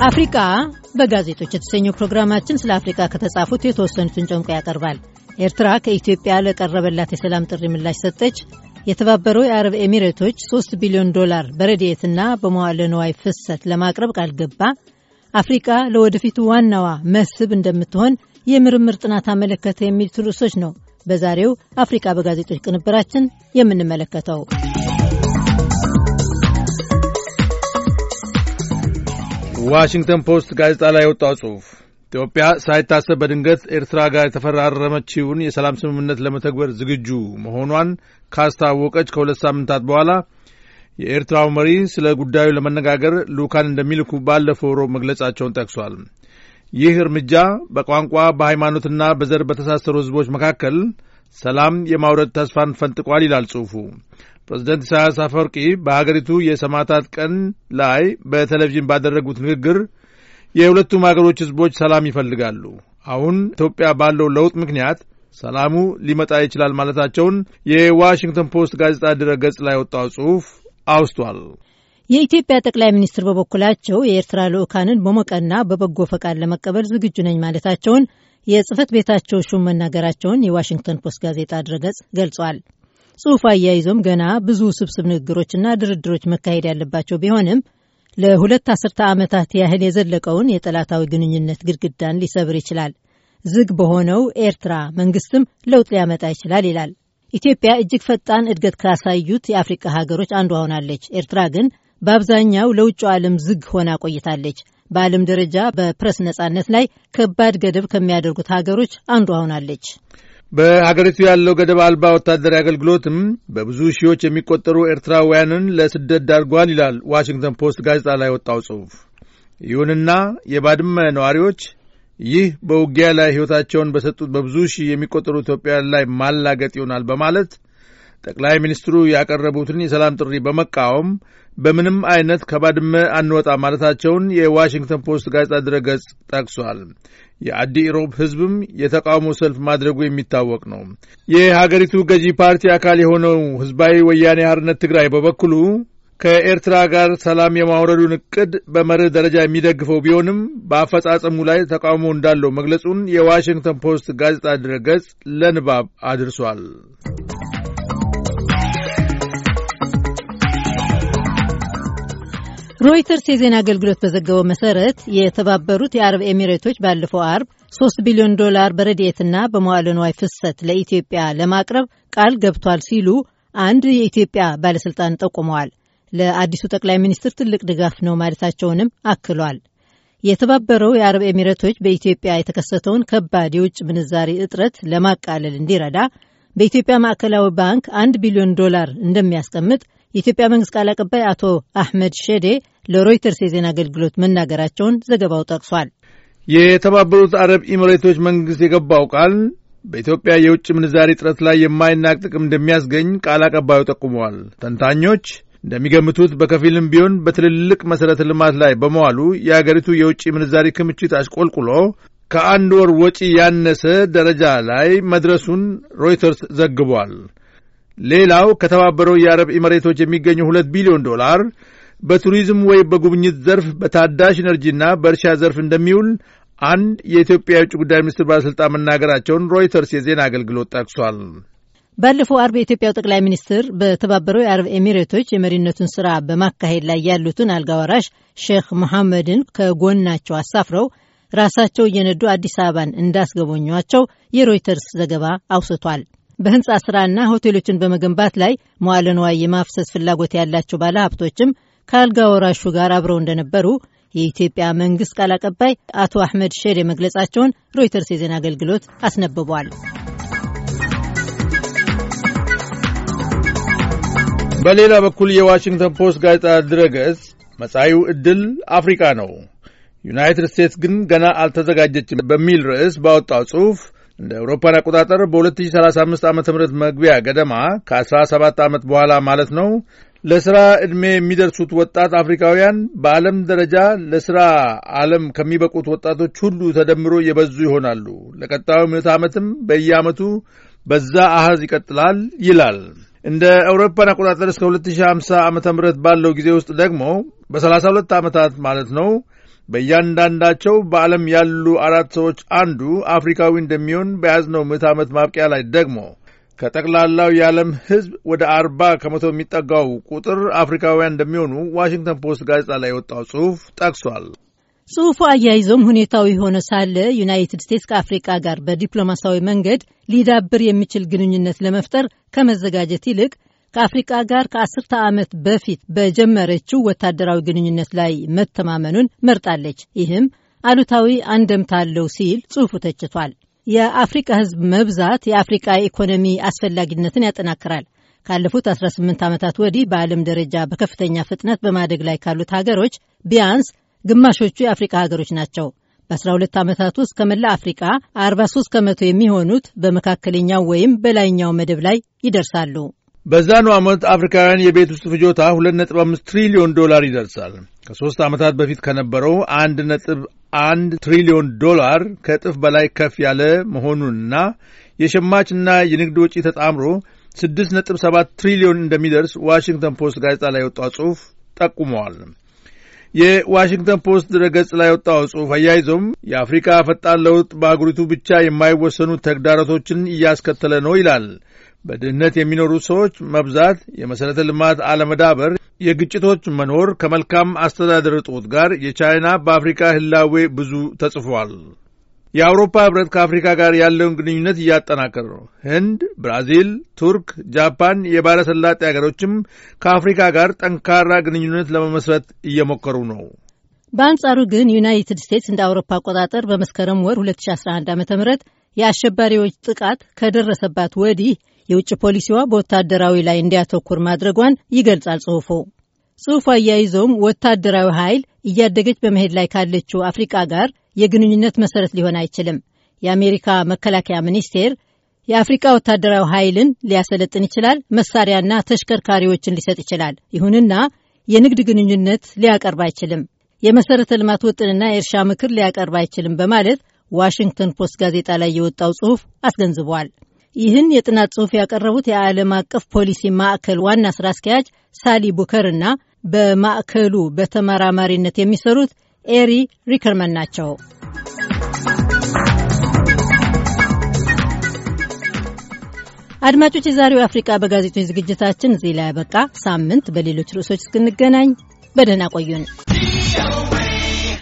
አፍሪቃ በጋዜጦች የተሰኘው ፕሮግራማችን ስለ አፍሪቃ ከተጻፉት የተወሰኑትን ጨምቆ ያቀርባል። ኤርትራ ከኢትዮጵያ ለቀረበላት የሰላም ጥሪ ምላሽ ሰጠች። የተባበረው የአረብ ኤሚሬቶች 3 ቢሊዮን ዶላር በረድኤትና በመዋዕለ ንዋይ ፍሰት ለማቅረብ ቃል ገባ። አፍሪቃ ለወደፊቱ ዋናዋ መስህብ እንደምትሆን የምርምር ጥናት አመለከተ። የሚሉት ርዕሶች ነው በዛሬው አፍሪቃ በጋዜጦች ቅንብራችን የምንመለከተው። ዋሽንግተን ፖስት ጋዜጣ ላይ የወጣው ጽሑፍ ኢትዮጵያ ሳይታሰብ በድንገት ኤርትራ ጋር የተፈራረመችውን የሰላም ስምምነት ለመተግበር ዝግጁ መሆኗን ካስታወቀች ከሁለት ሳምንታት በኋላ የኤርትራው መሪ ስለ ጉዳዩ ለመነጋገር ልኡካን እንደሚልኩ ባለፈው ሮብ መግለጻቸውን ጠቅሷል። ይህ እርምጃ በቋንቋ በሃይማኖትና በዘር በተሳሰሩ ሕዝቦች መካከል ሰላም የማውረድ ተስፋን ፈንጥቋል ይላል ጽሑፉ። ፕሬዚደንት ኢሳያስ አፈወርቂ በሀገሪቱ የሰማዕታት ቀን ላይ በቴሌቪዥን ባደረጉት ንግግር የሁለቱም አገሮች ሕዝቦች ሰላም ይፈልጋሉ፣ አሁን ኢትዮጵያ ባለው ለውጥ ምክንያት ሰላሙ ሊመጣ ይችላል ማለታቸውን የዋሽንግተን ፖስት ጋዜጣ ድረ ገጽ ላይ ወጣው ጽሑፍ አውስቷል። የኢትዮጵያ ጠቅላይ ሚኒስትር በበኩላቸው የኤርትራ ልዑካንን በሞቀና በበጎ ፈቃድ ለመቀበል ዝግጁ ነኝ ማለታቸውን የጽህፈት ቤታቸው ሹም መናገራቸውን የዋሽንግተን ፖስት ጋዜጣ ድረገጽ ገልጿል። ጽሑፉ አያይዞም ገና ብዙ ስብስብ ንግግሮችና ድርድሮች መካሄድ ያለባቸው ቢሆንም ለሁለት አስርተ ዓመታት ያህል የዘለቀውን የጠላታዊ ግንኙነት ግድግዳን ሊሰብር ይችላል፣ ዝግ በሆነው ኤርትራ መንግስትም ለውጥ ሊያመጣ ይችላል ይላል። ኢትዮጵያ እጅግ ፈጣን እድገት ካሳዩት የአፍሪቃ ሀገሮች አንዷ ሆናለች። ኤርትራ ግን በአብዛኛው ለውጭ ዓለም ዝግ ሆና ቆይታለች። በዓለም ደረጃ በፕረስ ነጻነት ላይ ከባድ ገደብ ከሚያደርጉት ሀገሮች አንዷ ሆናለች። በሀገሪቱ ያለው ገደብ አልባ ወታደራዊ አገልግሎትም በብዙ ሺዎች የሚቆጠሩ ኤርትራውያንን ለስደት ዳርጓል ይላል ዋሽንግተን ፖስት ጋዜጣ ላይ ወጣው ጽሑፍ። ይሁንና የባድመ ነዋሪዎች ይህ በውጊያ ላይ ሕይወታቸውን በሰጡት በብዙ ሺህ የሚቆጠሩ ኢትዮጵያውያን ላይ ማላገጥ ይሆናል በማለት ጠቅላይ ሚኒስትሩ ያቀረቡትን የሰላም ጥሪ በመቃወም በምንም አይነት ከባድመ አንወጣ ማለታቸውን የዋሽንግተን ፖስት ጋዜጣ ድረገጽ ጠቅሷል። የአዲ ኢሮብ ሕዝብም የተቃውሞ ሰልፍ ማድረጉ የሚታወቅ ነው። የሀገሪቱ ገዢ ፓርቲ አካል የሆነው ሕዝባዊ ወያኔ ሓርነት ትግራይ በበኩሉ ከኤርትራ ጋር ሰላም የማውረዱን እቅድ በመርህ ደረጃ የሚደግፈው ቢሆንም በአፈጻጸሙ ላይ ተቃውሞ እንዳለው መግለጹን የዋሽንግተን ፖስት ጋዜጣ ድረገጽ ለንባብ አድርሷል። ሮይተርስ የዜና አገልግሎት በዘገበው መሰረት የተባበሩት የአረብ ኤሚሬቶች ባለፈው አርብ 3 ቢሊዮን ዶላር በረድኤትና በመዋዕለ ንዋይ ፍሰት ለኢትዮጵያ ለማቅረብ ቃል ገብቷል ሲሉ አንድ የኢትዮጵያ ባለሥልጣን ጠቁመዋል። ለአዲሱ ጠቅላይ ሚኒስትር ትልቅ ድጋፍ ነው ማለታቸውንም አክሏል። የተባበረው የአረብ ኤሚሬቶች በኢትዮጵያ የተከሰተውን ከባድ የውጭ ምንዛሪ እጥረት ለማቃለል እንዲረዳ በኢትዮጵያ ማዕከላዊ ባንክ አንድ ቢሊዮን ዶላር እንደሚያስቀምጥ የኢትዮጵያ መንግስት ቃል አቀባይ አቶ አሕመድ ሼዴ ለሮይተርስ የዜና አገልግሎት መናገራቸውን ዘገባው ጠቅሷል። የተባበሩት አረብ ኤሚሬቶች መንግስት የገባው ቃል በኢትዮጵያ የውጭ ምንዛሪ እጥረት ላይ የማይናቅ ጥቅም እንደሚያስገኝ ቃል አቀባዩ ጠቁመዋል። ተንታኞች እንደሚገምቱት በከፊልም ቢሆን በትልልቅ መሠረተ ልማት ላይ በመዋሉ የአገሪቱ የውጭ ምንዛሪ ክምችት አሽቆልቁሎ ከአንድ ወር ወጪ ያነሰ ደረጃ ላይ መድረሱን ሮይተርስ ዘግቧል። ሌላው ከተባበረው የአረብ ኤሚሬቶች የሚገኘው ሁለት ቢሊዮን ዶላር በቱሪዝም ወይም በጉብኝት ዘርፍ በታዳሽ ኤነርጂና በእርሻ ዘርፍ እንደሚውል አንድ የኢትዮጵያ የውጭ ጉዳይ ሚኒስትር ባለሥልጣን መናገራቸውን ሮይተርስ የዜና አገልግሎት ጠቅሷል። ባለፈው አርብ የኢትዮጵያው ጠቅላይ ሚኒስትር በተባበረው የአረብ ኤሚሬቶች የመሪነቱን ስራ በማካሄድ ላይ ያሉትን አልጋ ወራሽ ሼክ መሐመድን ከጎናቸው አሳፍረው ራሳቸው እየነዱ አዲስ አበባን እንዳስገበኟቸው የሮይተርስ ዘገባ አውስቷል። በህንፃ ስራና ሆቴሎችን በመገንባት ላይ መዋለ ንዋይ የማፍሰስ ፍላጎት ያላቸው ባለሀብቶችም ከአልጋ ወራሹ ጋር አብረው እንደነበሩ የኢትዮጵያ መንግስት ቃል አቀባይ አቶ አሕመድ ሼዴ መግለጻቸውን ሮይተርስ የዜና አገልግሎት አስነብቧል። በሌላ በኩል የዋሽንግተን ፖስት ጋዜጣ ድረገጽ መጻዩ ዕድል አፍሪካ ነው፣ ዩናይትድ ስቴትስ ግን ገና አልተዘጋጀችም በሚል ርዕስ ባወጣው ጽሑፍ እንደ አውሮፓን አቆጣጠር በ2035 ዓ ም መግቢያ ገደማ ከ17 ዓመት በኋላ ማለት ነው ለሥራ ዕድሜ የሚደርሱት ወጣት አፍሪካውያን በዓለም ደረጃ ለሥራ ዓለም ከሚበቁት ወጣቶች ሁሉ ተደምሮ የበዙ ይሆናሉ። ለቀጣዩ ምዕተ ዓመትም በየዓመቱ በዛ አሐዝ ይቀጥላል ይላል። እንደ አውሮፓውያን አቆጣጠር እስከ 2050 ዓ ም ባለው ጊዜ ውስጥ ደግሞ በ32 ዓመታት ማለት ነው በእያንዳንዳቸው በዓለም ያሉ አራት ሰዎች አንዱ አፍሪካዊ እንደሚሆን በያዝነው ምዕተ ዓመት ማብቂያ ላይ ደግሞ ከጠቅላላው የዓለም ሕዝብ ወደ አርባ ከመቶ የሚጠጋው ቁጥር አፍሪካውያን እንደሚሆኑ ዋሽንግተን ፖስት ጋዜጣ ላይ የወጣው ጽሑፍ ጠቅሷል። ጽሑፉ አያይዞም ሁኔታው የሆነ ሳለ ዩናይትድ ስቴትስ ከአፍሪቃ ጋር በዲፕሎማሲያዊ መንገድ ሊዳብር የሚችል ግንኙነት ለመፍጠር ከመዘጋጀት ይልቅ ከአፍሪቃ ጋር ከአስርተ ዓመት በፊት በጀመረችው ወታደራዊ ግንኙነት ላይ መተማመኑን መርጣለች። ይህም አሉታዊ አንደምታ አለው ሲል ጽሑፉ ተችቷል። የአፍሪቃ ሕዝብ መብዛት የአፍሪቃ ኢኮኖሚ አስፈላጊነትን ያጠናክራል። ካለፉት 18 ዓመታት ወዲህ በዓለም ደረጃ በከፍተኛ ፍጥነት በማደግ ላይ ካሉት ሀገሮች ቢያንስ ግማሾቹ የአፍሪቃ ሀገሮች ናቸው። በ12 ዓመታት ውስጥ ከመላ አፍሪቃ 43 ከመቶ የሚሆኑት በመካከለኛው ወይም በላይኛው መደብ ላይ ይደርሳሉ። በዛኑ ዓመት አፍሪካውያን የቤት ውስጥ ፍጆታ 2.5 ትሪሊዮን ዶላር ይደርሳል። ከሦስት ዓመታት በፊት ከነበረው 1.1 ትሪሊዮን ዶላር ከእጥፍ በላይ ከፍ ያለ መሆኑንና የሸማችና የንግድ ወጪ ተጣምሮ 6.7 ትሪሊዮን እንደሚደርስ ዋሽንግተን ፖስት ጋዜጣ ላይ የወጣው ጽሑፍ ጠቁመዋል። የዋሽንግተን ፖስት ድረገጽ ላይ የወጣው ጽሑፍ አያይዞም የአፍሪካ ፈጣን ለውጥ በአህጉሪቱ ብቻ የማይወሰኑ ተግዳሮቶችን እያስከተለ ነው ይላል። በድህነት የሚኖሩ ሰዎች መብዛት፣ የመሠረተ ልማት አለመዳበር፣ የግጭቶች መኖር ከመልካም አስተዳደር እጦት ጋር የቻይና በአፍሪካ ህላዌ ብዙ ተጽፏል። የአውሮፓ ህብረት ከአፍሪካ ጋር ያለውን ግንኙነት እያጠናከረ ነው። ህንድ፣ ብራዚል፣ ቱርክ፣ ጃፓን የባሕረ ሰላጤ አገሮችም ከአፍሪካ ጋር ጠንካራ ግንኙነት ለመመስረት እየሞከሩ ነው። በአንጻሩ ግን ዩናይትድ ስቴትስ እንደ አውሮፓ አቆጣጠር በመስከረም ወር 2011 ዓ ም የአሸባሪዎች ጥቃት ከደረሰባት ወዲህ የውጭ ፖሊሲዋ በወታደራዊ ላይ እንዲያተኩር ማድረጓን ይገልጻል ጽሑፉ። ጽሑፉ አያይዘውም ወታደራዊ ኃይል እያደገች በመሄድ ላይ ካለችው አፍሪቃ ጋር የግንኙነት መሰረት ሊሆን አይችልም። የአሜሪካ መከላከያ ሚኒስቴር የአፍሪቃ ወታደራዊ ኃይልን ሊያሰለጥን ይችላል፣ መሳሪያና ተሽከርካሪዎችን ሊሰጥ ይችላል። ይሁንና የንግድ ግንኙነት ሊያቀርብ አይችልም፣ የመሰረተ ልማት ውጥንና የእርሻ ምክር ሊያቀርብ አይችልም በማለት ዋሽንግተን ፖስት ጋዜጣ ላይ የወጣው ጽሑፍ አስገንዝቧል። ይህን የጥናት ጽሑፍ ያቀረቡት የዓለም አቀፍ ፖሊሲ ማዕከል ዋና ስራ አስኪያጅ ሳሊህ ቡከር እና በማዕከሉ በተመራማሪነት የሚሰሩት ኤሪ ሪክማን ናቸው። አድማጮች፣ የዛሬው አፍሪቃ በጋዜጦች ዝግጅታችን እዚህ ላይ ያበቃ። ሳምንት በሌሎች ርዕሶች እስክንገናኝ በደህና ቆዩን።